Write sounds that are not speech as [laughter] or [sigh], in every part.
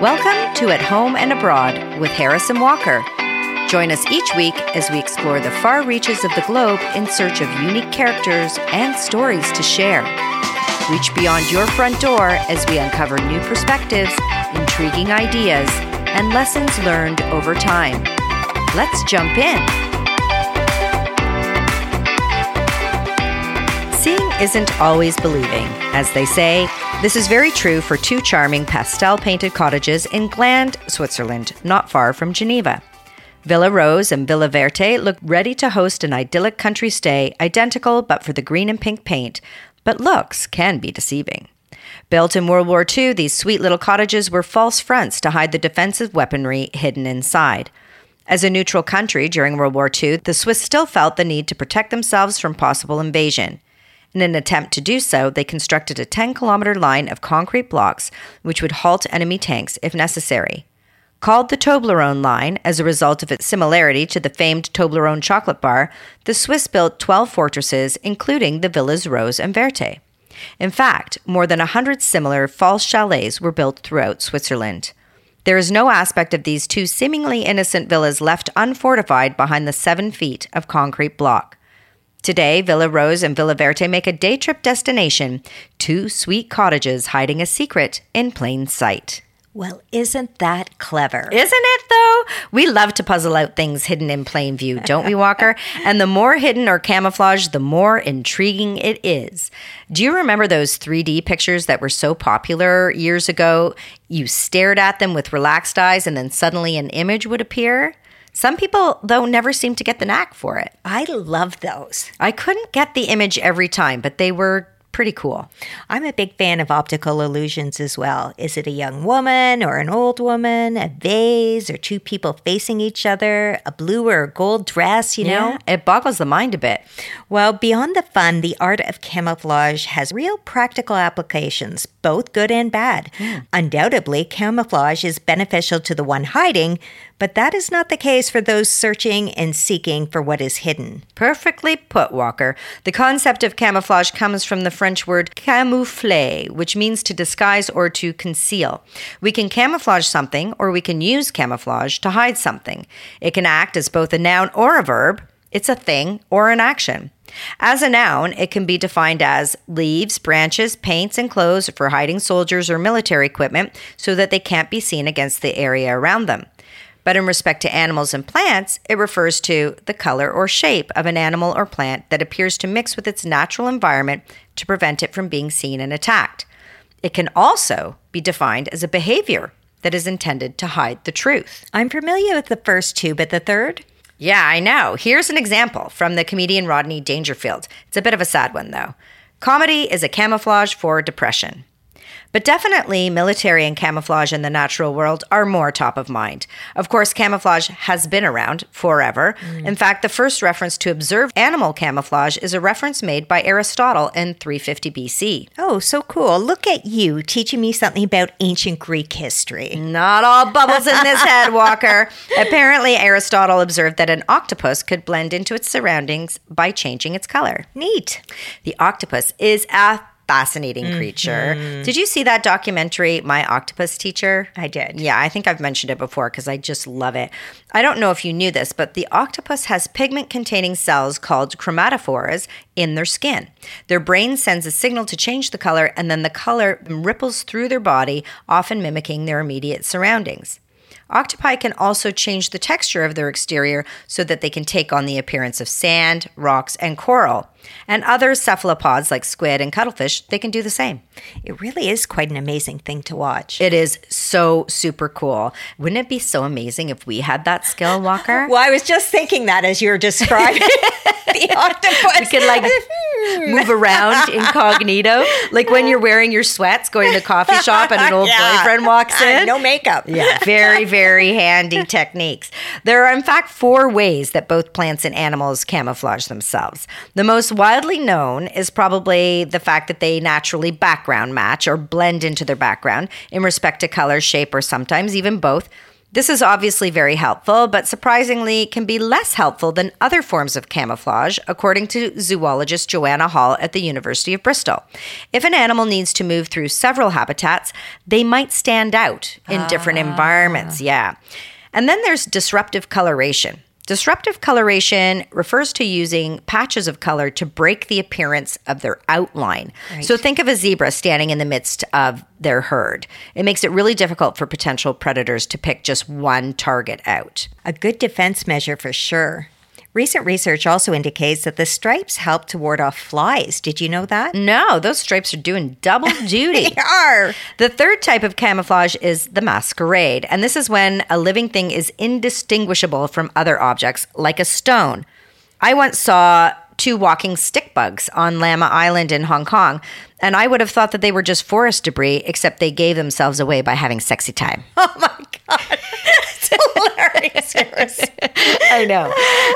Welcome to At Home and Abroad with Harrison Walker. Join us each week as we explore the far reaches of the globe in search of unique characters and stories to share. Reach beyond your front door as we uncover new perspectives, intriguing ideas, and lessons learned over time. Let's jump in. Seeing isn't always believing. As they say, this is very true for two charming pastel painted cottages in Gland, Switzerland, not far from Geneva. Villa Rose and Villa Verte look ready to host an idyllic country stay, identical but for the green and pink paint, but looks can be deceiving. Built in World War II, these sweet little cottages were false fronts to hide the defensive weaponry hidden inside. As a neutral country during World War II, the Swiss still felt the need to protect themselves from possible invasion. In an attempt to do so, they constructed a 10 kilometer line of concrete blocks which would halt enemy tanks if necessary. Called the Toblerone line as a result of its similarity to the famed Toblerone chocolate bar, the Swiss built 12 fortresses, including the villas Rose and Verte. In fact, more than 100 similar false chalets were built throughout Switzerland. There is no aspect of these two seemingly innocent villas left unfortified behind the seven feet of concrete block. Today, Villa Rose and Villa Verte make a day trip destination, two sweet cottages hiding a secret in plain sight. Well, isn't that clever? Isn't it though? We love to puzzle out things hidden in plain view, don't we, Walker? [laughs] and the more hidden or camouflaged, the more intriguing it is. Do you remember those 3D pictures that were so popular years ago? You stared at them with relaxed eyes and then suddenly an image would appear? Some people, though, never seem to get the knack for it. I love those. I couldn't get the image every time, but they were pretty cool. I'm a big fan of optical illusions as well. Is it a young woman or an old woman, a vase or two people facing each other, a blue or a gold dress, you know? Yeah, it boggles the mind a bit. Well, beyond the fun, the art of camouflage has real practical applications, both good and bad. Hmm. Undoubtedly, camouflage is beneficial to the one hiding, but that is not the case for those searching and seeking for what is hidden. Perfectly put, Walker. The concept of camouflage comes from the French word camoufler, which means to disguise or to conceal. We can camouflage something or we can use camouflage to hide something. It can act as both a noun or a verb. It's a thing or an action. As a noun, it can be defined as leaves, branches, paints, and clothes for hiding soldiers or military equipment so that they can't be seen against the area around them. But in respect to animals and plants, it refers to the color or shape of an animal or plant that appears to mix with its natural environment to prevent it from being seen and attacked. It can also be defined as a behavior that is intended to hide the truth. I'm familiar with the first two, but the third? Yeah, I know. Here's an example from the comedian Rodney Dangerfield. It's a bit of a sad one, though. Comedy is a camouflage for depression. But definitely, military and camouflage in the natural world are more top of mind. Of course, camouflage has been around forever. Mm. In fact, the first reference to observed animal camouflage is a reference made by Aristotle in 350 BC. Oh, so cool. Look at you teaching me something about ancient Greek history. Not all bubbles in this head, [laughs] Walker. Apparently, Aristotle observed that an octopus could blend into its surroundings by changing its color. Neat. The octopus is a fascinating creature. Mm-hmm. Did you see that documentary, My Octopus Teacher? I did. Yeah, I think I've mentioned it before because I just love it. I don't know if you knew this, but the octopus has pigment containing cells called chromatophores in their skin. Their brain sends a signal to change the color, and then the color ripples through their body, often mimicking their immediate surroundings. Octopi can also change the texture of their exterior so that they can take on the appearance of sand, rocks, and coral. And other cephalopods like squid and cuttlefish, they can do the same. It really is quite an amazing thing to watch. It is so super cool. Wouldn't it be so amazing if we had that skill, Walker? [laughs] well, I was just thinking that as you were describing [laughs] the octopus. We could like [laughs] move around incognito, like when you're wearing your sweats going to the coffee shop and an old [laughs] Yeah. boyfriend walks uh, in. no makeup. Yeah, very, very handy [laughs] techniques. There are, in fact, four ways that both plants and animals camouflage themselves. The most widely known is probably the fact that they naturally background match or blend into their background in respect to color, shape, or sometimes even both. This is obviously very helpful, but surprisingly can be less helpful than other forms of camouflage, according to zoologist Joanna Hall at the University of Bristol. If an animal needs to move through several habitats, they might stand out in different ah. environments. Yeah. And then there's disruptive coloration. Disruptive coloration refers to using patches of color to break the appearance of their outline. So think of a zebra standing in the midst of their herd. It makes it really difficult for potential predators to pick just one target out. A good defense measure for sure. Recent research also indicates that the stripes help to ward off flies. Did you know that? No, those stripes are doing double [laughs] duty. They are. The third type of camouflage is the masquerade, and this is when a living thing is indistinguishable from other objects, like a stone. I once saw two walking stick bugs on Lamma Island in Hong Kong, and I would have thought that they were just forest debris, except they gave themselves away by having sexy time. Oh my God. [laughs] Hilarious. [laughs] I know.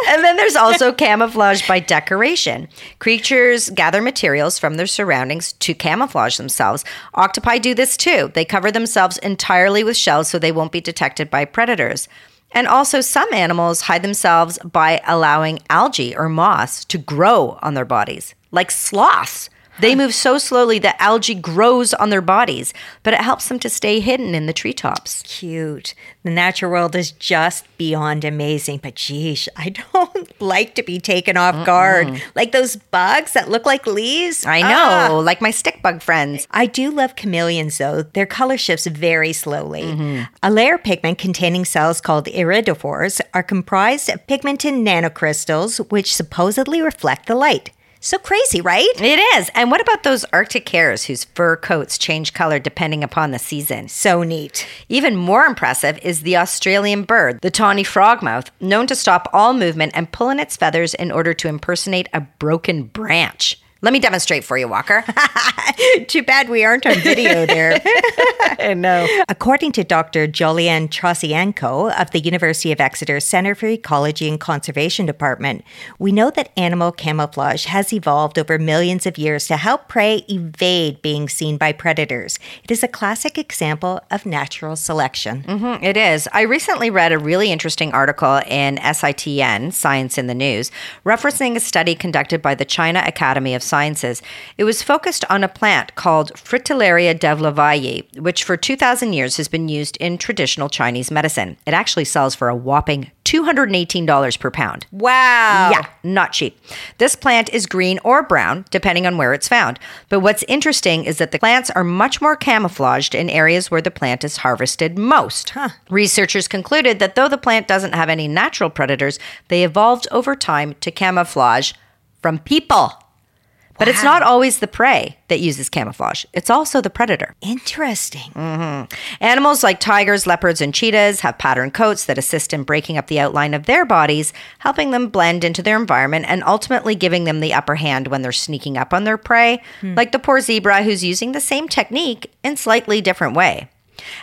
And then there's also [laughs] camouflage by decoration. Creatures gather materials from their surroundings to camouflage themselves. Octopi do this too. They cover themselves entirely with shells so they won't be detected by predators. And also, some animals hide themselves by allowing algae or moss to grow on their bodies, like sloths. They move so slowly that algae grows on their bodies, but it helps them to stay hidden in the treetops. Cute. The natural world is just beyond amazing, but geesh, I [laughs] don't like to be taken off guard. Like those bugs that look like leaves. I Ah. know, like my stick bug friends. I do love chameleons though. Their color shifts very slowly. A layer pigment containing cells called iridophores are comprised of pigmented nanocrystals which supposedly reflect the light. So crazy, right? It is. And what about those Arctic hares whose fur coats change color depending upon the season? So neat. Even more impressive is the Australian bird, the tawny frogmouth, known to stop all movement and pull in its feathers in order to impersonate a broken branch. Let me demonstrate for you, Walker. [laughs] Too bad we aren't on video there. [laughs] I know. According to Dr. Jolyon Troscianko of the University of Exeter Center for Ecology and Conservation Department, we know that animal camouflage has evolved over millions of years to help prey evade being seen by predators. It is a classic example of natural selection. Mm, It is. I recently read a really interesting article in SITN, Science in the News, referencing a study conducted by the China Academy of Sciences. It was focused on a plant called Fritillaria delavayi, which for 2,000 years has been used in traditional Chinese medicine. It actually sells for a whopping $218 per pound. Wow. Yeah, not cheap. This plant is green or brown, depending on where it's found. But what's interesting is that the plants are much more camouflaged in areas where the plant is harvested most. Researchers concluded that though the plant doesn't have any natural predators, they evolved over time to camouflage from people. But it's not always the prey that uses camouflage, it's also the predator. Interesting. Mm-hmm. Animals like tigers, leopards, and cheetahs have patterned coats that assist in breaking up the outline of their bodies, helping them blend into their environment and ultimately giving them the upper hand when they're sneaking up on their prey, hmm. like the poor zebra who's using the same technique in slightly different way.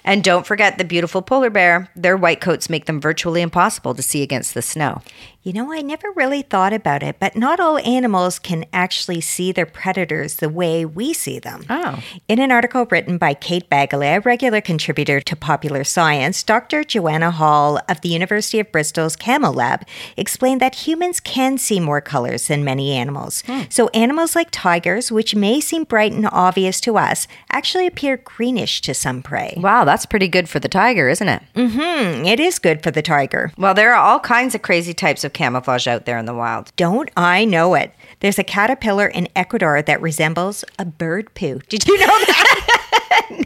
And don't forget the beautiful polar bear. Their white coats make them virtually impossible to see against the snow. You know, I never really thought about it, but not all animals can actually see their predators the way we see them. Oh. In an article written by Kate Baggaley, a regular contributor to Popular Science, Dr. Joanna Hall of the University of Bristol's Camo Lab explained that humans can see more colors than many animals. So, animals like tigers, which may seem bright and obvious to us, actually appear greenish to some prey. Wow, that's pretty good for the tiger, isn't it? Mm hmm, it is good for the tiger. Well, there are all kinds of crazy types of camouflage out there in the wild. Don't I know it? There's a caterpillar in Ecuador that resembles a bird poo. Did you know that? [laughs]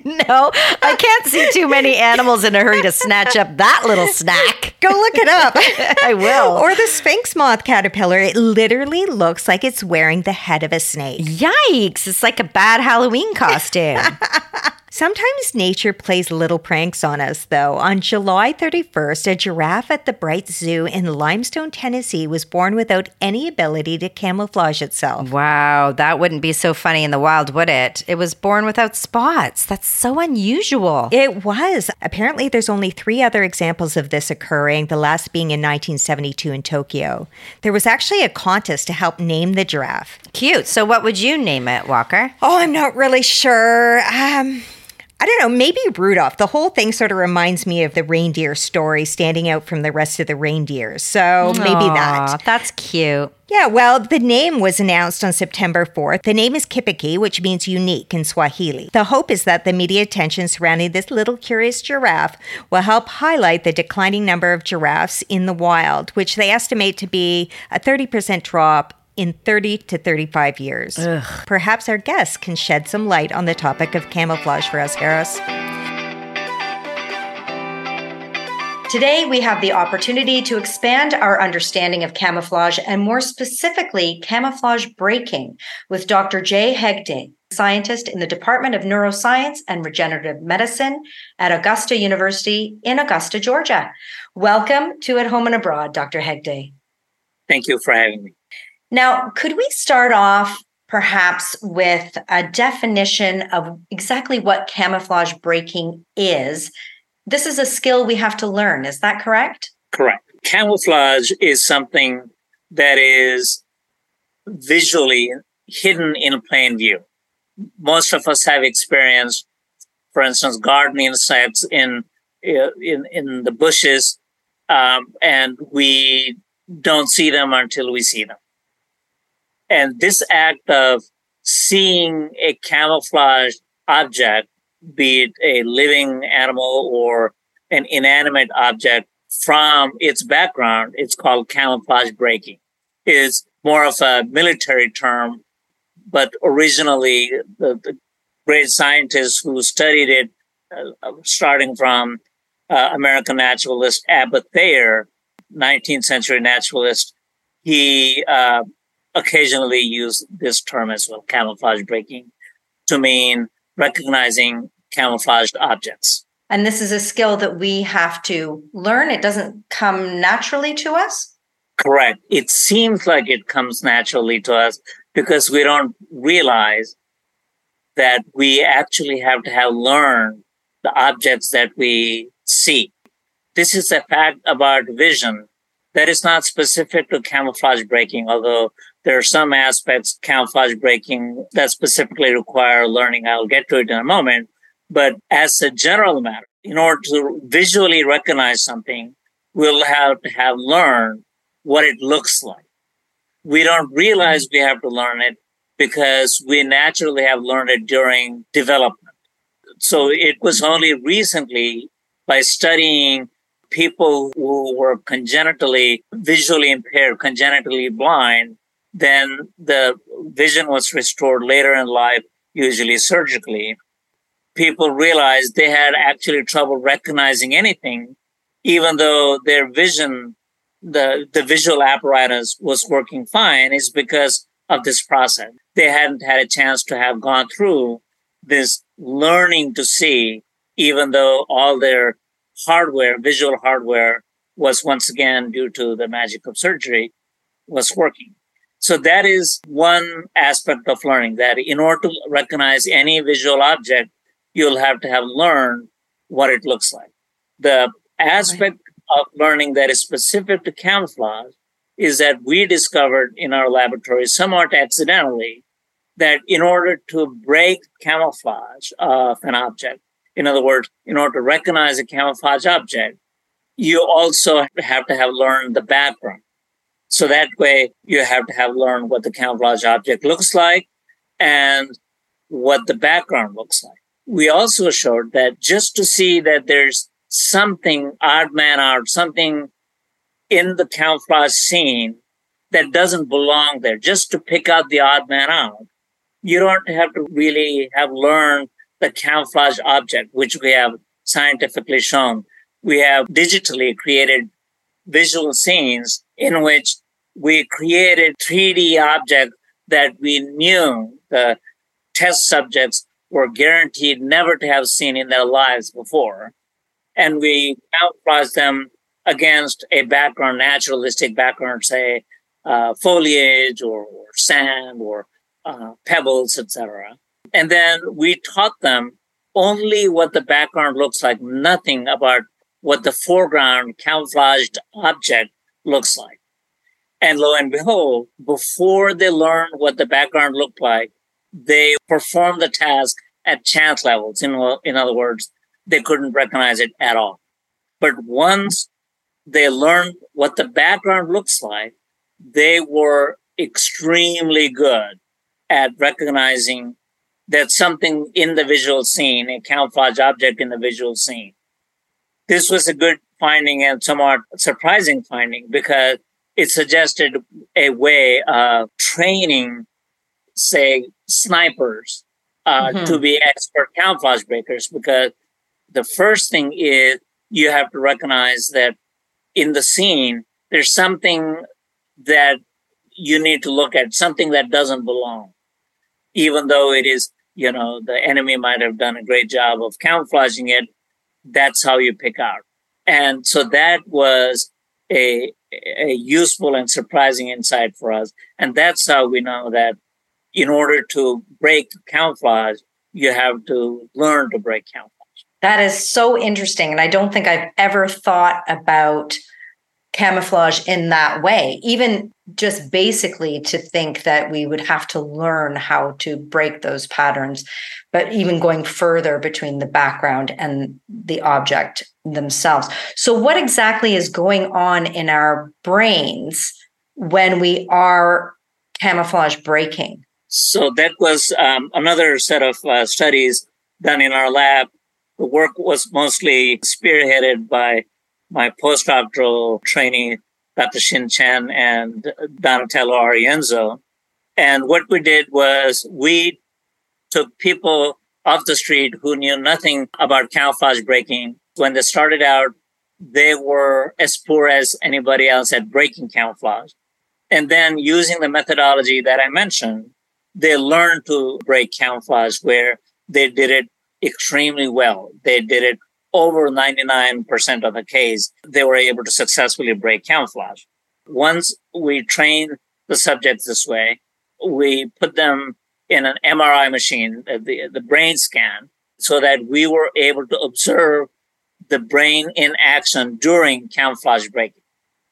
No, I can't see too many animals in a hurry to snatch up that little snack. Go look it up. [laughs] I will. or the sphinx moth caterpillar. It literally looks like it's wearing the head of a snake. Yikes, it's like a bad Halloween costume. [laughs] Sometimes nature plays little pranks on us, though. On July 31st, a giraffe at the Bright Zoo in Limestone, Tennessee was born without any ability to camouflage itself. wow, that wouldn't be so funny in the wild, would it? It was born without spots. That's so unusual. It was. Apparently, there's only three other examples of this occurring, the last being in 1972 in Tokyo. There was actually a contest to help name the giraffe. Cute. So, what would you name it, Walker? Oh, I'm not really sure. Um, I don't know, maybe Rudolph. The whole thing sort of reminds me of the reindeer story standing out from the rest of the reindeers. So maybe Aww, that. That's cute. Yeah, well, the name was announced on September 4th. The name is Kipekee, which means unique in Swahili. The hope is that the media attention surrounding this little curious giraffe will help highlight the declining number of giraffes in the wild, which they estimate to be a 30% drop in 30 to 35 years. Ugh. Perhaps our guests can shed some light on the topic of camouflage for us, Harris. Today, we have the opportunity to expand our understanding of camouflage and more specifically, camouflage breaking with Dr. Jay Hegde, scientist in the Department of Neuroscience and Regenerative Medicine at Augusta University in Augusta, Georgia. Welcome to At Home and Abroad, Dr. Hegde. Thank you for having me. Now, could we start off perhaps with a definition of exactly what camouflage breaking is? This is a skill we have to learn. Is that correct? Correct. Camouflage is something that is visually hidden in plain view. Most of us have experienced, for instance, garden insects in in in the bushes, um, and we don't see them until we see them. And this act of seeing a camouflaged object, be it a living animal or an inanimate object from its background, it's called camouflage breaking, is more of a military term. But originally, the, the great scientists who studied it, uh, starting from uh, American naturalist Abbott Thayer, 19th century naturalist, he uh, occasionally use this term as well, camouflage breaking, to mean recognizing camouflaged objects. And this is a skill that we have to learn. It doesn't come naturally to us. Correct. It seems like it comes naturally to us because we don't realize that we actually have to have learned the objects that we see. This is a fact about vision that is not specific to camouflage breaking, although there are some aspects camouflage breaking that specifically require learning. I'll get to it in a moment. But as a general matter, in order to visually recognize something, we'll have to have learned what it looks like. We don't realize we have to learn it because we naturally have learned it during development. So it was only recently by studying people who were congenitally visually impaired, congenitally blind, then the vision was restored later in life, usually surgically. People realized they had actually trouble recognizing anything, even though their vision, the, the visual apparatus was working fine, is because of this process. They hadn't had a chance to have gone through this learning to see, even though all their hardware, visual hardware, was once again due to the magic of surgery, was working. So that is one aspect of learning that in order to recognize any visual object, you'll have to have learned what it looks like. The aspect right. of learning that is specific to camouflage is that we discovered in our laboratory somewhat accidentally that in order to break camouflage of an object, in other words, in order to recognize a camouflage object, you also have to have learned the background. So that way you have to have learned what the camouflage object looks like and what the background looks like. We also showed that just to see that there's something odd man out, something in the camouflage scene that doesn't belong there, just to pick out the odd man out, you don't have to really have learned the camouflage object, which we have scientifically shown. We have digitally created visual scenes in which we created 3D objects that we knew the test subjects were guaranteed never to have seen in their lives before. And we camouflage them against a background, naturalistic background, say uh, foliage or, or, sand or uh, pebbles, etc. And then we taught them only what the background looks like, nothing about what the foreground camouflaged object looks like. And lo and behold, before they learned what the background looked like, they performed the task at chance levels. In, in other words, they couldn't recognize it at all. But once they learned what the background looks like, they were extremely good at recognizing that something in the visual scene, a camouflage object in the visual scene. This was a good finding and somewhat surprising finding because it suggested a way of training, say, snipers uh, mm-hmm. to be expert camouflage breakers because the first thing is you have to recognize that in the scene, there's something that you need to look at, something that doesn't belong. Even though it is, you know, the enemy might have done a great job of camouflaging it, that's how you pick out. And so that was a, a useful and surprising insight for us. And that's how we know that in order to break camouflage, you have to learn to break camouflage. That is so interesting. And I don't think I've ever thought about camouflage in that way, even just basically to think that we would have to learn how to break those patterns, but even going further between the background and the object themselves. So, what exactly is going on in our brains when we are camouflage breaking? So, that was um, another set of uh, studies done in our lab the work was mostly spearheaded by my postdoctoral trainee, Dr. Chen and Donatello Arienzo. And what we did was we took people off the street who knew nothing about camouflage breaking. When they started out, they were as poor as anybody else at breaking camouflage. And then using the methodology that I mentioned, they learned to break camouflage where they did it extremely well. They did it over 99% of the case. They were able to successfully break camouflage. Once we trained the subjects this way, we put them in an MRI machine, uh, the, the brain scan, so that we were able to observe the brain in action during camouflage breaking.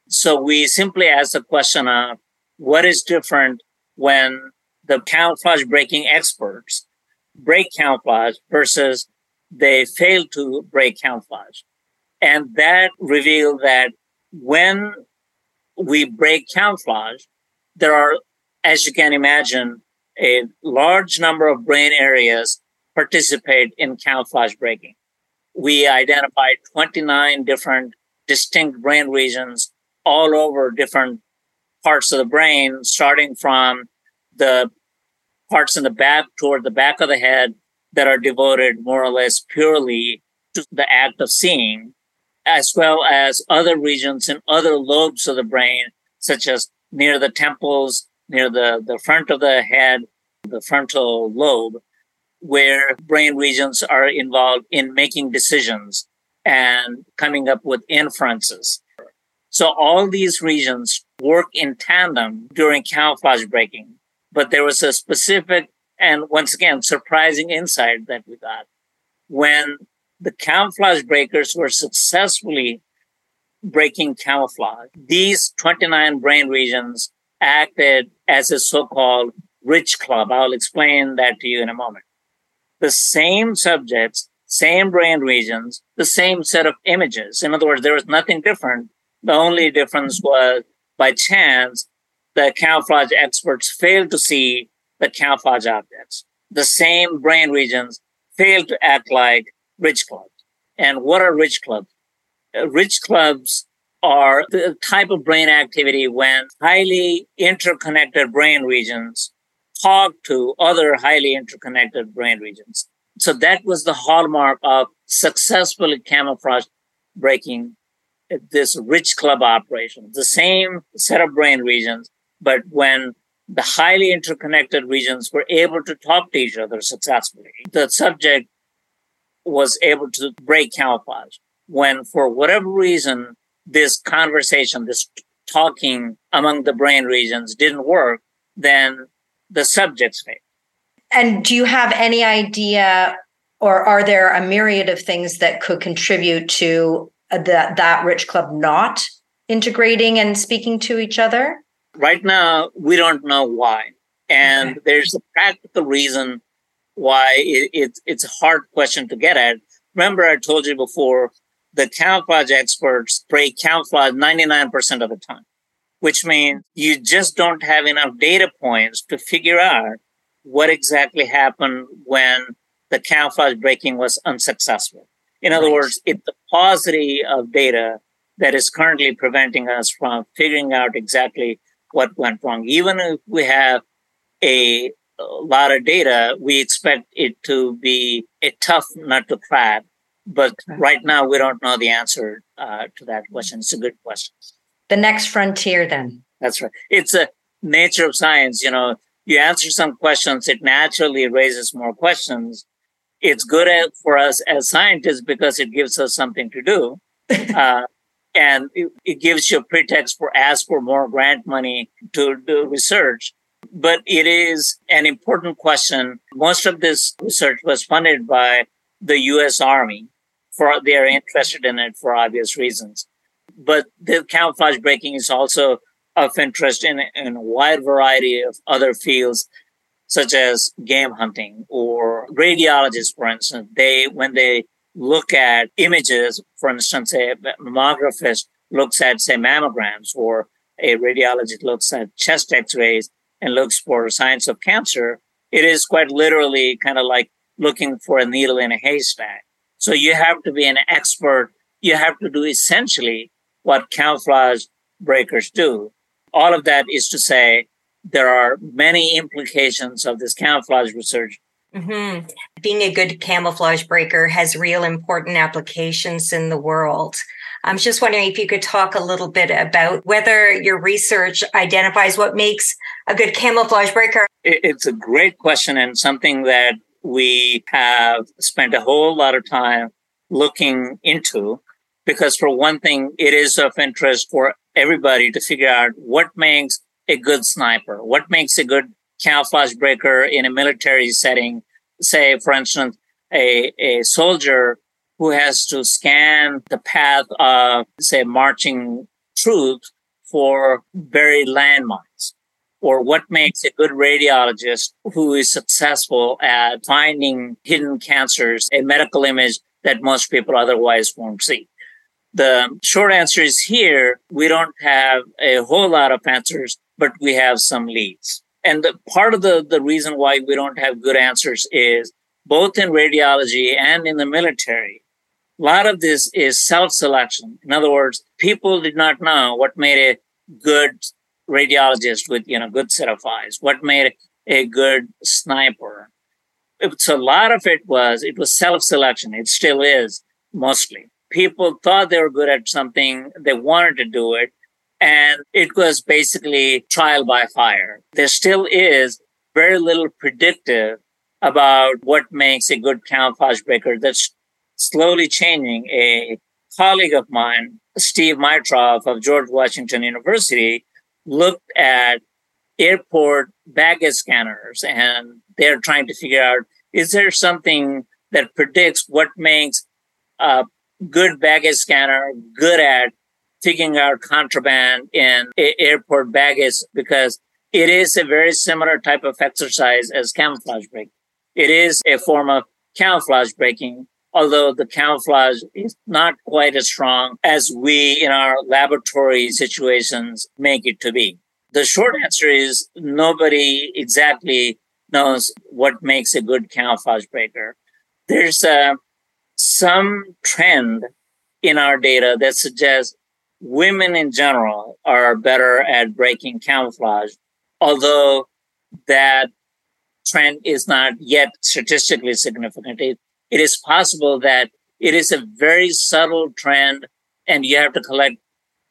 So we simply asked the question of what is different when the camouflage breaking experts break camouflage versus they failed to break camouflage. And that revealed that when we break camouflage, there are, as you can imagine, a large number of brain areas participate in camouflage breaking. We identified 29 different distinct brain regions all over different parts of the brain, starting from the parts in the back toward the back of the head that are devoted more or less purely to the act of seeing, as well as other regions and other lobes of the brain, such as near the temples, near the, the front of the head, the frontal lobe, where brain regions are involved in making decisions and coming up with inferences. So all these regions work in tandem during camouflage breaking but there was a specific and once again surprising insight that we got when the camouflage breakers were successfully breaking camouflage. These 29 brain regions acted as a so-called rich club. I'll explain that to you in a moment. The same subjects, same brain regions, the same set of images. In other words, there was nothing different. The only difference was by chance the camouflage experts failed to see the camouflage objects. The same brain regions fail to act like rich clubs. And what are rich clubs? Uh, rich clubs are the type of brain activity when highly interconnected brain regions talk to other highly interconnected brain regions. So that was the hallmark of successfully camouflage breaking this rich club operation. The same set of brain regions but when the highly interconnected regions were able to talk to each other successfully, the subject was able to break camouflage. When, for whatever reason, this conversation, this talking among the brain regions didn't work, then the subjects failed. And do you have any idea, or are there a myriad of things that could contribute to uh, that that rich club not integrating and speaking to each other? Right now, we don't know why. And okay. there's a practical reason why it, it, it's a hard question to get at. Remember, I told you before, the camouflage experts break camouflage 99% of the time, which means you just don't have enough data points to figure out what exactly happened when the camouflage breaking was unsuccessful. In other right. words, it's the paucity of data that is currently preventing us from figuring out exactly what went wrong. Even if we have a, lot of data, we expect it to be a tough nut to crack. But right now, we don't know the answer uh, to that question. It's a good question. The next frontier, then. That's right. It's a nature of science. You know, you answer some questions, it naturally raises more questions. It's good for us as scientists because it gives us something to do. [laughs] Uh, and it, it, gives you a pretext for ask for more grant money to do research. But it is an important question. Most of this research was funded by the U.S. Army for they're interested in it for obvious reasons. But the camouflage breaking is also of interest in, in a wide variety of other fields, such as game hunting or radiologists, for instance. They, when they look at images, for instance, a mammographer looks at, say, mammograms, or a radiologist looks at chest x-rays and looks for signs of cancer, it is quite literally kind of like looking for a needle in a haystack. So you have to be an expert. You have to do essentially what camouflage breakers do. All of that is to say there are many implications of this camouflage research Mm-hmm. Being a good camouflage breaker has real important applications in the world. I'm just wondering if you could talk a little bit about whether your research identifies what makes a good camouflage breaker. It's a great question and something that we have spent a whole lot of time looking into because for one thing, it is of interest for everybody to figure out what makes a good sniper, what makes a good camouflage breaker in a military setting. Say, for instance, a, a soldier who has to scan the path of, say, marching troops for buried landmines. Or what makes a good radiologist who is successful at finding hidden cancers, a medical image that most people otherwise won't see. The short answer is here, we don't have a whole lot of answers, but we have some leads. And the, part of the, the reason why we don't have good answers is both in radiology and in the military, a lot of this is self selection. In other words, people did not know what made a good radiologist with, you know, good set of eyes, what made a good sniper. So a lot of it was, it was self selection. It still is mostly. People thought they were good at something. They wanted to do it and it was basically trial by fire. There still is very little predictive about what makes a good camouflage breaker. That's slowly changing. A colleague of mine, Steve Mitroff of George Washington University, looked at airport baggage scanners and they're trying to figure out is there something that predicts what makes a good baggage scanner good at figuring out contraband in airport baggage because it is a very similar type of exercise as camouflage breaking. It is a form of camouflage breaking, although the camouflage is not quite as strong as we in our laboratory situations make it to be. The short answer is nobody exactly knows what makes a good camouflage breaker. There's uh, some trend in our data that suggests women in general are better at breaking camouflage, although that trend is not yet statistically significant. It, it is possible that it is a very subtle trend and you have to collect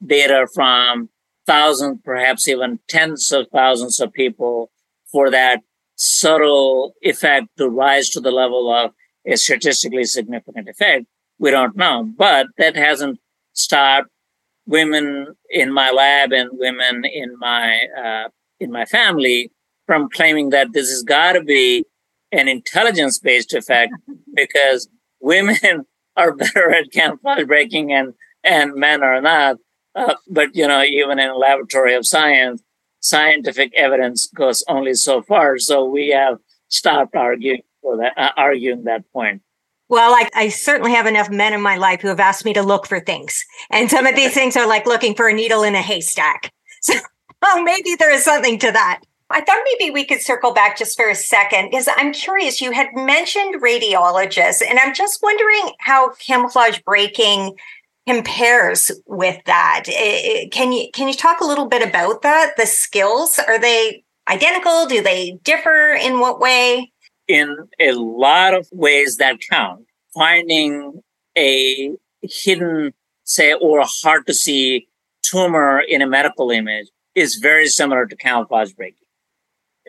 data from thousands, perhaps even tens of thousands of people for that subtle effect to rise to the level of a statistically significant effect. We don't know, but that hasn't stopped women in my lab and women in my uh, in my family from claiming that this has got to be an intelligence based effect [laughs] because women [laughs] are better at camouflage breaking and and men are not. Uh, but you know, even in a laboratory of science, scientific evidence goes only so far. So we have stopped arguing for that, uh, arguing that point. Well, I, I certainly have enough men in my life who have asked me to look for things. And some of these [laughs] things are like looking for a needle in a haystack. [laughs] So well, maybe there is something to that. I thought maybe we could circle back just for a second because I'm curious. You had mentioned radiologists, and I'm just wondering how camouflage breaking compares with that. Can you can you talk a little bit about that? The skills are they identical? Do they differ in what way? In a lot of ways that count. Finding a hidden, say, or hard to see tumor in a medical image is very similar to camouflage breaking.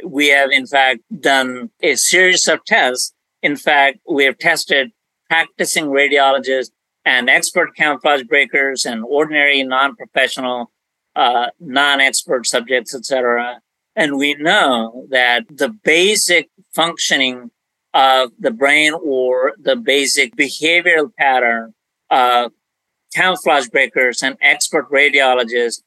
We have, in fact, done a series of tests. In fact, we have tested practicing radiologists and expert camouflage breakers and ordinary non-professional, uh, non-expert subjects, etc. And we know that the basic functioning of the brain or the basic behavioral pattern of camouflage breakers and expert radiologists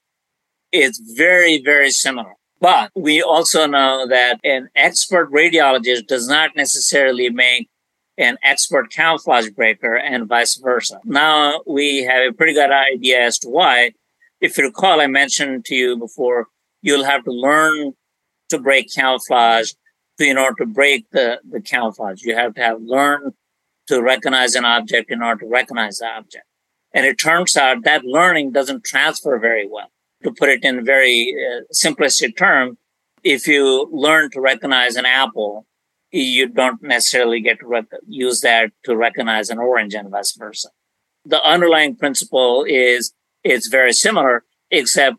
is very, very similar. But we also know that an expert radiologist does not necessarily make an expert camouflage breaker and vice versa. Now we have a pretty good idea as to why. If you recall, I mentioned to you before, you'll have to learn to break camouflage to, in order to break the, the camouflage. You have to have learned to recognize an object in order to recognize the object. And it turns out that learning doesn't transfer very well. To put it in very uh, simplistic term, if you learn to recognize an apple, you don't necessarily get to rec- use that to recognize an orange and vice versa. The underlying principle is it's very similar, except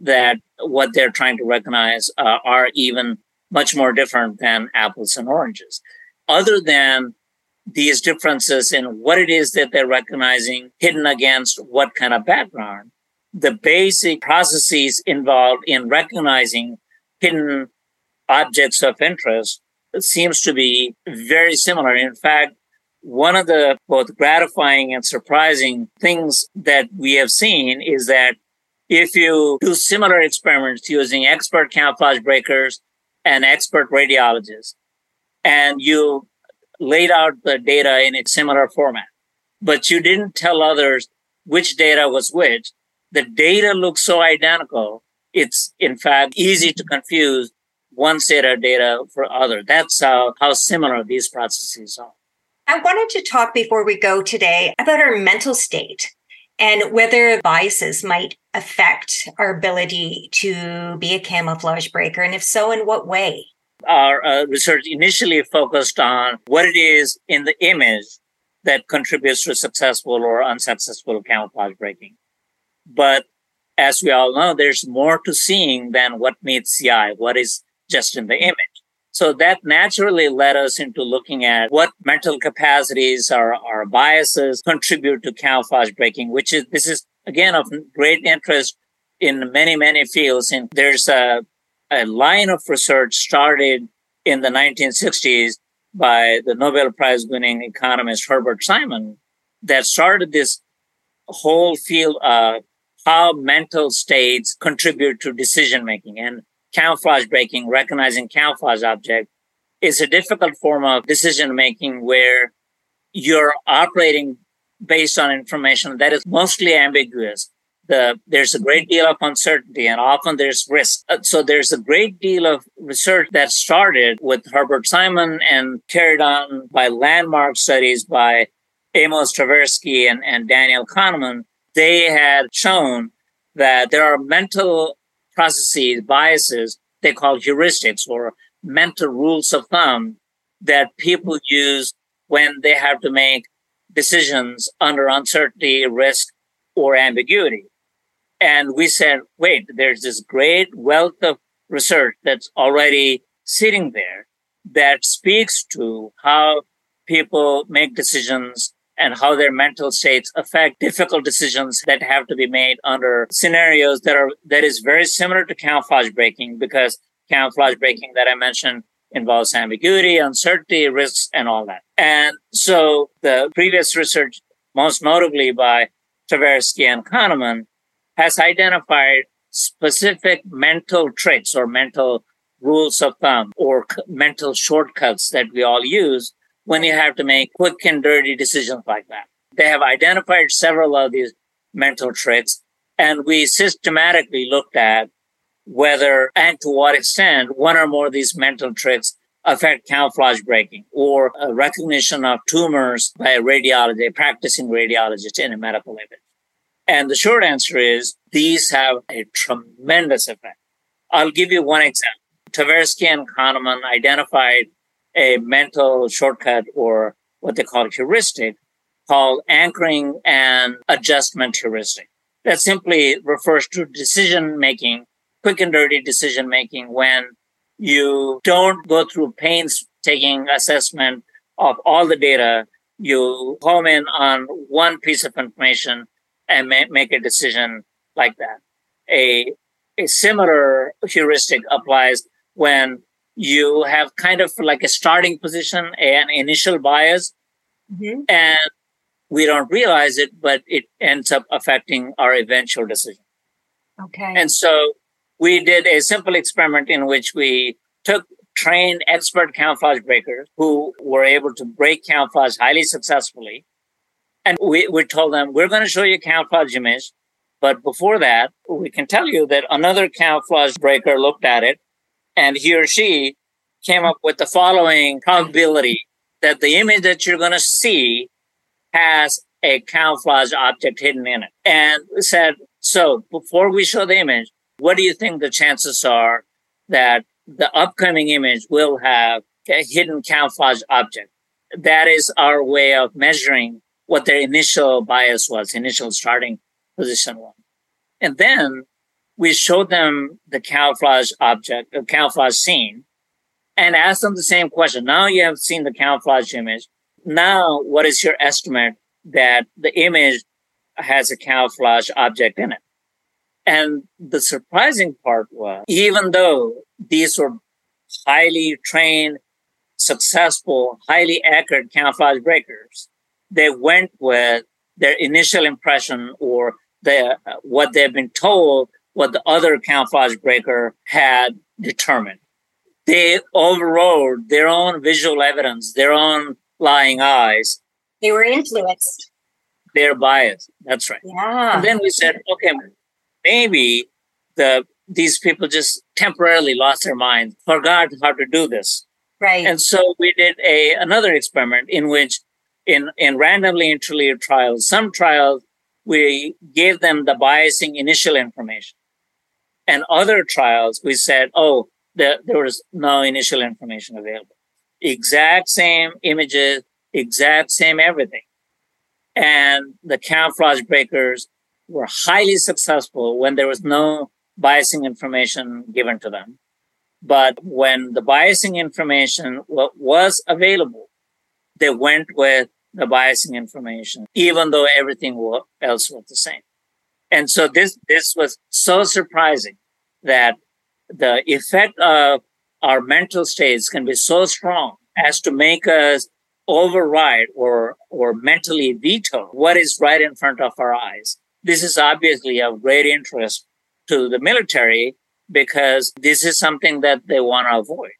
that what they're trying to recognize uh, are even much more different than apples and oranges. Other than these differences in what it is that they're recognizing hidden against what kind of background, the basic processes involved in recognizing hidden objects of interest seems to be very similar. In fact, one of the both gratifying and surprising things that we have seen is that if you do similar experiments using expert camouflage breakers and expert radiologists, and you laid out the data in a similar format, but you didn't tell others which data was which, the data looks so identical. It's in fact easy to confuse one set of data for other. That's how, how similar these processes are. I wanted to talk before we go today about our mental state and whether biases might affect our ability to be a camouflage breaker. And if so, in what way? Our uh, research initially focused on what it is in the image that contributes to successful or unsuccessful camouflage breaking. But as we all know, there's more to seeing than what meets the eye, what is just in the image. So that naturally led us into looking at what mental capacities or, or biases contribute to camouflage breaking, which is, this is again of great interest in many, many fields. And there's a, a line of research started in the 1960s by the Nobel Prize winning economist Herbert Simon that started this whole field of how mental states contribute to decision making. And camouflage breaking, recognizing camouflage object is a difficult form of decision making where you're operating based on information that is mostly ambiguous. The, there's a great deal of uncertainty and often there's risk. Uh, so there's a great deal of research that started with Herbert Simon and carried on by landmark studies by Amos Tversky and, and Daniel Kahneman. They had shown that there are mental processes, biases they call heuristics or mental rules of thumb that people use when they have to make decisions under uncertainty, risk, or ambiguity. And we said, wait, there's this great wealth of research that's already sitting there that speaks to how people make decisions and how their mental states affect difficult decisions that have to be made under scenarios that are that is very similar to camouflage breaking because camouflage breaking that I mentioned involves ambiguity, uncertainty, risks, and all that. And so the previous research, most notably by Tversky and Kahneman, has identified specific mental traits or mental rules of thumb or mental shortcuts that we all use when you have to make quick and dirty decisions like that. They have identified several of these mental tricks and we systematically looked at whether and to what extent one or more of these mental tricks affect camouflage breaking or uh, recognition of tumors by a radiologist, a practicing radiologist in a medical image. And the short answer is these have a tremendous effect. I'll give you one example. Tversky and Kahneman identified a mental shortcut or what they call heuristic called anchoring and adjustment heuristic. That simply refers to decision making, quick and dirty decision making when you don't go through painstaking assessment of all the data. You home in on one piece of information and ma- make a decision like that. A, a similar heuristic applies when you have kind of like a starting position, an initial bias, mm-hmm. and we don't realize it, but it ends up affecting our eventual decision. Okay. And so we did a simple experiment in which we took trained expert camouflage breakers who were able to break camouflage highly successfully. And we, we told them, we're going to show you camouflage image. But before that, we can tell you that another camouflage breaker looked at it and he or she came up with the following probability that the image that you're going to see has a camouflage object hidden in it and said, so before we show the image, what do you think the chances are that the upcoming image will have a hidden camouflage object? That is our way of measuring what their initial bias was, initial starting position was. And then we showed them the camouflage object, the camouflage scene, and asked them the same question. Now you have seen the camouflage image. Now, what is your estimate that the image has a camouflage object in it? And the surprising part was, even though these were highly trained, successful, highly accurate camouflage breakers, they went with their initial impression or the, what they've been told what the other camouflage breaker had determined. They overrode their own visual evidence, their own lying eyes. They were influenced. They're biased. That's right. Yeah. And then we said, okay, maybe the these people just temporarily lost their mind, forgot how to do this. Right. And so we did a another experiment in which in, in randomly interleaved trials, some trials we gave them the biasing initial information. And other trials we said, oh, the, there was no initial information available. Exact same images, exact same everything. And the camouflage breakers were highly successful when there was no biasing information given to them. But when the biasing information was available, they went with the biasing information, even though everything else was the same. And so this, this was so surprising that the effect of our mental states can be so strong as to make us override or or mentally veto what is right in front of our eyes. This is obviously of great interest to the military because this is something that they want to avoid.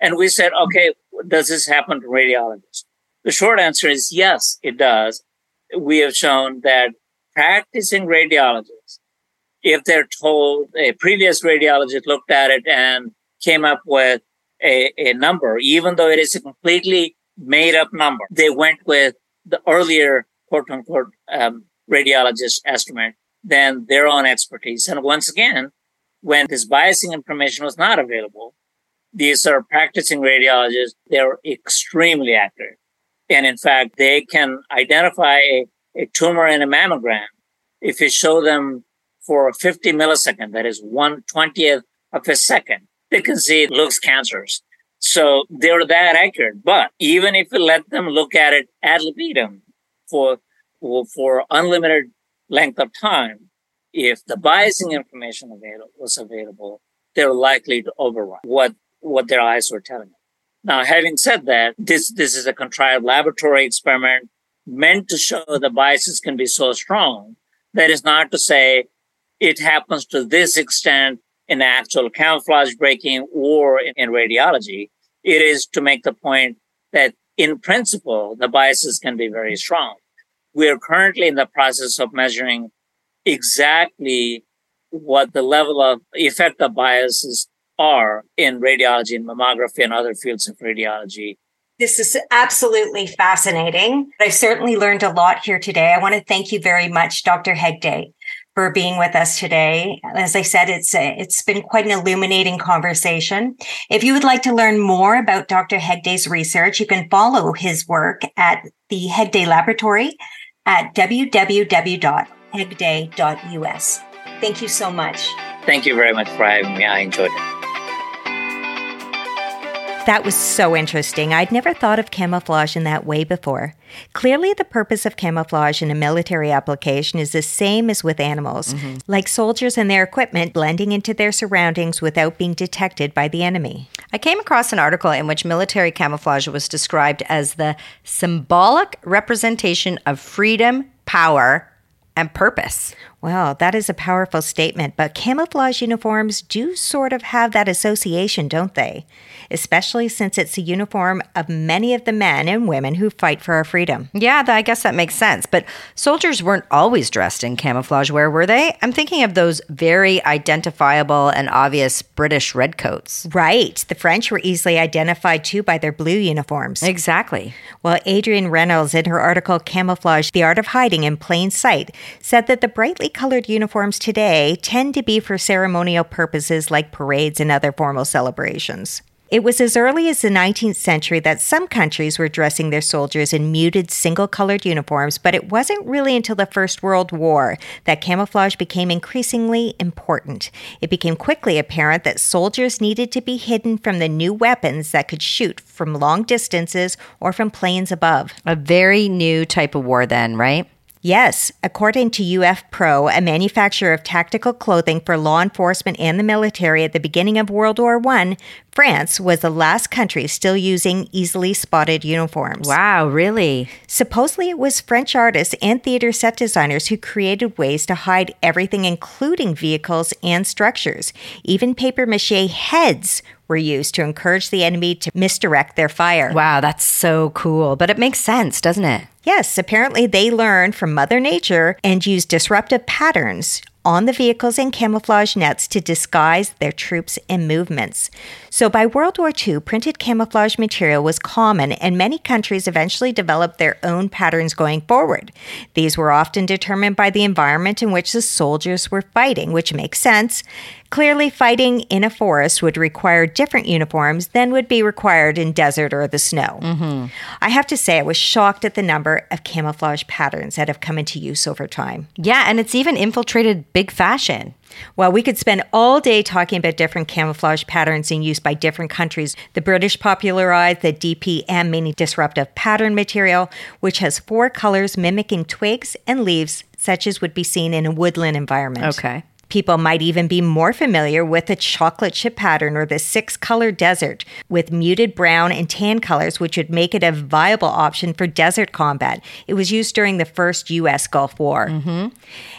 And we said, okay, does this happen to radiologists? The short answer is yes, it does. We have shown that practicing radiologists if they're told a previous radiologist looked at it and came up with a, a number, even though it is a completely made up number, they went with the earlier quote unquote um, radiologist estimate than their own expertise. And once again, when this biasing information was not available, these are practicing radiologists, they're extremely accurate. And in fact, they can identify a, a tumor in a mammogram if you show them for a 50 millisecond, that is one twentieth of a second, they can see it looks cancerous. So they're that accurate. But even if you let them look at it ad libitum for, for unlimited length of time, if the biasing information available was available, they're likely to override what, what their eyes were telling them. Now, having said that, this, this is a contrived laboratory experiment meant to show the biases can be so strong. That is not to say it happens to this extent in actual camouflage breaking or in, in radiology. It is to make the point that in principle, the biases can be very strong. We are currently in the process of measuring exactly what the level of effect of biases are in radiology and mammography and other fields of radiology. This is absolutely fascinating. I've certainly learned a lot here today. I want to thank you very much, Dr. Hegdé, for being with us today. As I said, it's a, it's been quite an illuminating conversation. If you would like to learn more about Dr. Hegdé's research, you can follow his work at the Hegdé Laboratory at www.hegde.us. Thank you so much. Thank you very much for having me. I enjoyed it. That was so interesting. I'd never thought of camouflage in that way before. Clearly, the purpose of camouflage in a military application is the same as with animals, mm-hmm. like soldiers and their equipment blending into their surroundings without being detected by the enemy. I came across an article in which military camouflage was described as the symbolic representation of freedom, power, and purpose. Well, that is a powerful statement, but camouflage uniforms do sort of have that association, don't they? Especially since it's a uniform of many of the men and women who fight for our freedom. Yeah, I guess that makes sense. But soldiers weren't always dressed in camouflage wear, were they? I'm thinking of those very identifiable and obvious British redcoats. Right. The French were easily identified too by their blue uniforms. Exactly. Well, Adrienne Reynolds, in her article Camouflage The Art of Hiding in Plain Sight, said that the brightly colored uniforms today tend to be for ceremonial purposes like parades and other formal celebrations. It was as early as the 19th century that some countries were dressing their soldiers in muted single colored uniforms, but it wasn't really until the First World War that camouflage became increasingly important. It became quickly apparent that soldiers needed to be hidden from the new weapons that could shoot from long distances or from planes above. A very new type of war, then, right? Yes, according to UF Pro, a manufacturer of tactical clothing for law enforcement and the military at the beginning of World War I, France was the last country still using easily spotted uniforms. Wow, really? Supposedly, it was French artists and theater set designers who created ways to hide everything, including vehicles and structures. Even paper mache heads were used to encourage the enemy to misdirect their fire. Wow, that's so cool. But it makes sense, doesn't it? Yes, apparently they learn from Mother Nature and use disruptive patterns on the vehicles and camouflage nets to disguise their troops and movements. So by World War II, printed camouflage material was common, and many countries eventually developed their own patterns going forward. These were often determined by the environment in which the soldiers were fighting, which makes sense. Clearly, fighting in a forest would require different uniforms than would be required in desert or the snow. Mm-hmm. I have to say, I was shocked at the number of camouflage patterns that have come into use over time. Yeah, and it's even infiltrated big fashion. Well, we could spend all day talking about different camouflage patterns in use by different countries. The British popularized the DPM mini disruptive pattern material, which has four colors mimicking twigs and leaves, such as would be seen in a woodland environment. Okay. People might even be more familiar with the chocolate chip pattern or the six color desert with muted brown and tan colors, which would make it a viable option for desert combat. It was used during the first U.S. Gulf War. Mm-hmm.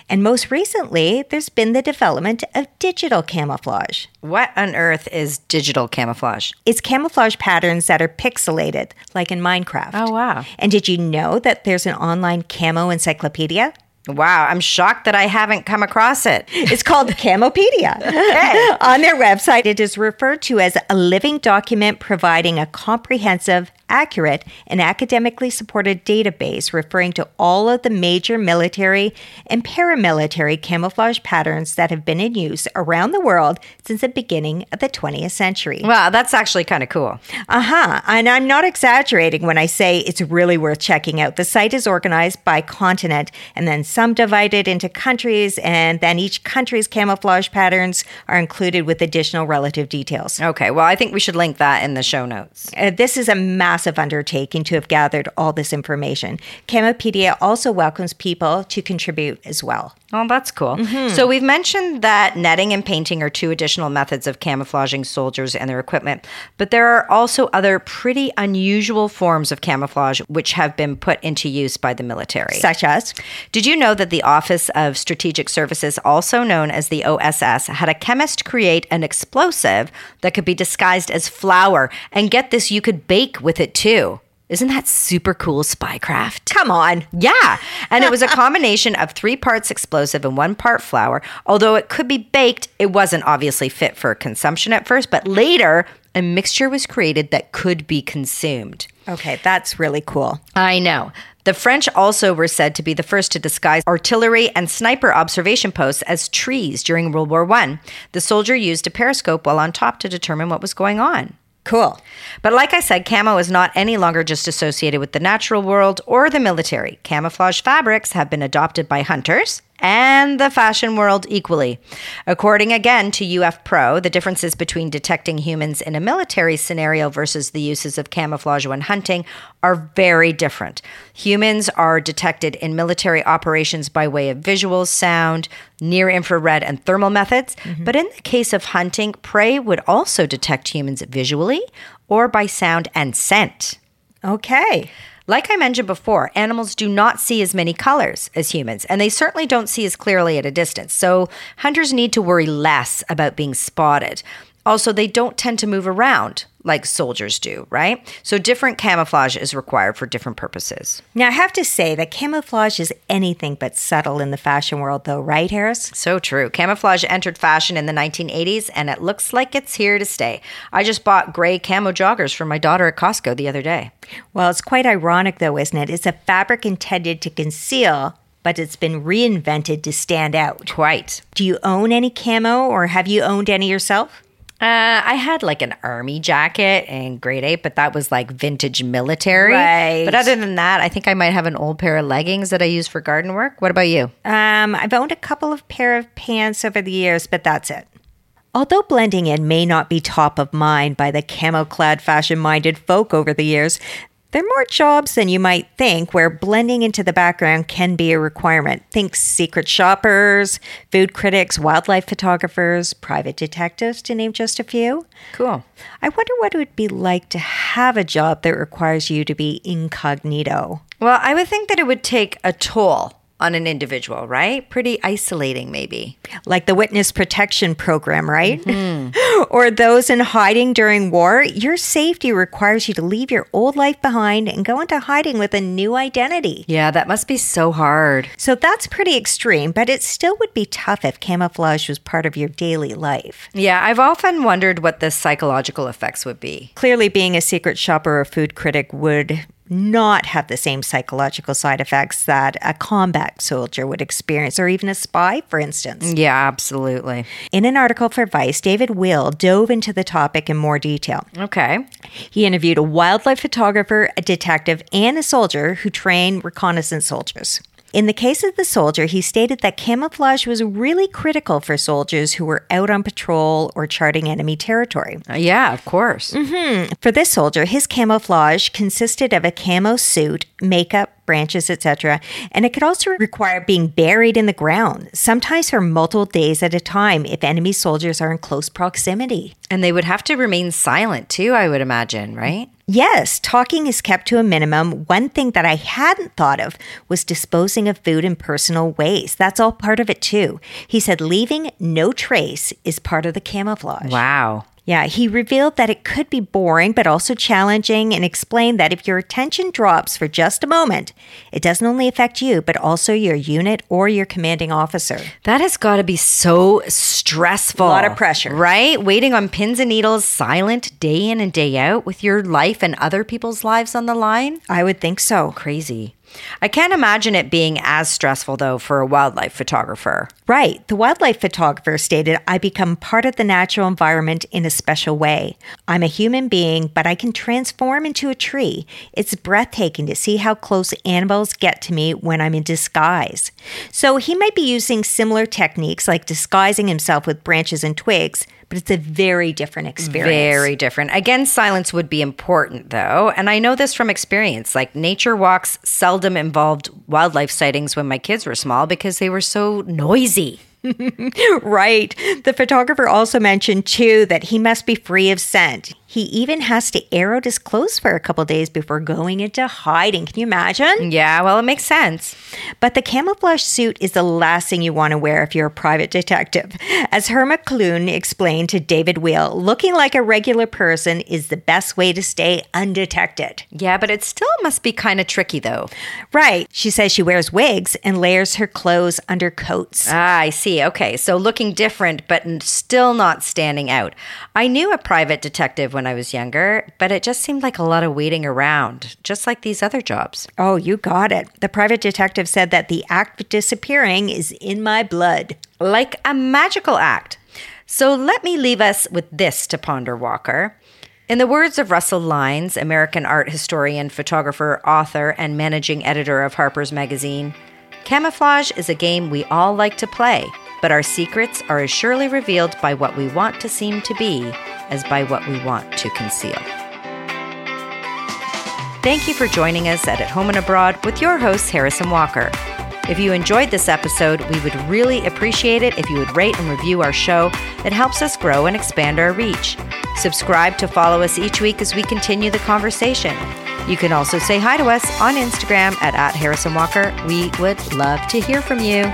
And most recently, there's been the development of digital camouflage. What on earth is digital camouflage? It's camouflage patterns that are pixelated, like in Minecraft. Oh, wow. And did you know that there's an online camo encyclopedia? Wow, I'm shocked that I haven't come across it. It's called [laughs] Camopedia. okay. On their website, it is referred to as a living document providing a comprehensive accurate and academically supported database referring to all of the major military and paramilitary camouflage patterns that have been in use around the world since the beginning of the 20th century. Wow, that's actually kind of cool. Uh huh. And I'm not exaggerating when I say it's really worth checking out. The site is organized by continent and then some divided into countries, and then each country's camouflage patterns are included with additional relative details. Okay, well, I think we should link that in the show notes. Uh, this is a massive massive undertaking to have gathered all this information. Camopedia also welcomes people to contribute as well. Oh, that's cool. Mm-hmm. So we've mentioned that netting and painting are two additional methods of camouflaging soldiers and their equipment, but there are also other pretty unusual forms of camouflage which have been put into use by the military. Such as? Did you know that the Office of Strategic Services, also known as the OSS, had a chemist create an explosive that could be disguised as flour? And get this, you could bake with it too. Isn't that super cool spycraft? Come on. Yeah. And it was a [laughs] combination of three parts explosive and one part flour. Although it could be baked, it wasn't obviously fit for consumption at first, but later, a mixture was created that could be consumed. Okay, that's really cool. I know. The French also were said to be the first to disguise artillery and sniper observation posts as trees during World War I. The soldier used a periscope while on top to determine what was going on. Cool. But like I said, camo is not any longer just associated with the natural world or the military. Camouflage fabrics have been adopted by hunters and the fashion world equally. According again to UF Pro, the differences between detecting humans in a military scenario versus the uses of camouflage when hunting are very different. Humans are detected in military operations by way of visual, sound, near infrared, and thermal methods. Mm-hmm. But in the case of hunting, prey would also detect humans visually or by sound and scent. Okay. Like I mentioned before, animals do not see as many colors as humans, and they certainly don't see as clearly at a distance. So hunters need to worry less about being spotted. Also, they don't tend to move around like soldiers do, right? So different camouflage is required for different purposes. Now, I have to say that camouflage is anything but subtle in the fashion world, though, right, Harris? So true. Camouflage entered fashion in the 1980s, and it looks like it's here to stay. I just bought gray camo joggers for my daughter at Costco the other day. Well, it's quite ironic, though, isn't it? It's a fabric intended to conceal, but it's been reinvented to stand out. Quite. Do you own any camo or have you owned any yourself? Uh, I had like an army jacket in grade eight, but that was like vintage military. Right. But other than that, I think I might have an old pair of leggings that I use for garden work. What about you? Um, I've owned a couple of pair of pants over the years, but that's it. Although blending in may not be top of mind by the camo clad fashion minded folk over the years, there are more jobs than you might think where blending into the background can be a requirement. Think secret shoppers, food critics, wildlife photographers, private detectives, to name just a few. Cool. I wonder what it would be like to have a job that requires you to be incognito. Well, I would think that it would take a toll on an individual, right? Pretty isolating, maybe. like the witness protection program, right? Mm-hmm. [laughs] or those in hiding during war, your safety requires you to leave your old life behind and go into hiding with a new identity. Yeah, that must be so hard. So that's pretty extreme, but it still would be tough if camouflage was part of your daily life. Yeah, I've often wondered what the psychological effects would be. Clearly, being a secret shopper or food critic would not have the same psychological side effects that a combat soldier would experience, or even a spy, for instance. Yeah, absolutely. In an article for Vice, David Will dove into the topic in more detail. Okay. He interviewed a wildlife photographer, a detective, and a soldier who train reconnaissance soldiers. In the case of the soldier, he stated that camouflage was really critical for soldiers who were out on patrol or charting enemy territory. Uh, yeah, of course. For this soldier, his camouflage consisted of a camo suit, makeup, branches, etc., and it could also require being buried in the ground, sometimes for multiple days at a time if enemy soldiers are in close proximity. And they would have to remain silent too, I would imagine, right? Yes, talking is kept to a minimum. One thing that I hadn't thought of was disposing of food in personal ways. That's all part of it too. He said leaving no trace is part of the camouflage. Wow. Yeah, he revealed that it could be boring but also challenging and explained that if your attention drops for just a moment, it doesn't only affect you but also your unit or your commanding officer. That has got to be so stressful. A lot of pressure. Right? Waiting on pins and needles, silent day in and day out with your life and other people's lives on the line. I would think so. Crazy. I can't imagine it being as stressful, though, for a wildlife photographer. Right. The wildlife photographer stated, I become part of the natural environment in a special way. I'm a human being, but I can transform into a tree. It's breathtaking to see how close animals get to me when I'm in disguise. So he might be using similar techniques like disguising himself with branches and twigs, but it's a very different experience. Very different. Again, silence would be important though. And I know this from experience. Like nature walks seldom involved wildlife sightings when my kids were small because they were so noisy. [laughs] right. The photographer also mentioned, too, that he must be free of scent. He even has to air out his clothes for a couple days before going into hiding. Can you imagine? Yeah, well, it makes sense. But the camouflage suit is the last thing you want to wear if you're a private detective. As Herma Clune explained to David Wheel, looking like a regular person is the best way to stay undetected. Yeah, but it still must be kind of tricky, though. Right. She says she wears wigs and layers her clothes under coats. Ah, I see. Okay, so looking different, but still not standing out. I knew a private detective when I was younger, but it just seemed like a lot of waiting around, just like these other jobs. Oh, you got it. The private detective said that the act of disappearing is in my blood. Like a magical act. So let me leave us with this to ponder, Walker. In the words of Russell Lynes, American art historian, photographer, author, and managing editor of Harper's Magazine, camouflage is a game we all like to play, but our secrets are as surely revealed by what we want to seem to be as by what we want to conceal. Thank you for joining us at At Home and Abroad with your host, Harrison Walker. If you enjoyed this episode, we would really appreciate it if you would rate and review our show. It helps us grow and expand our reach. Subscribe to follow us each week as we continue the conversation. You can also say hi to us on Instagram at, at Harrison Walker. We would love to hear from you.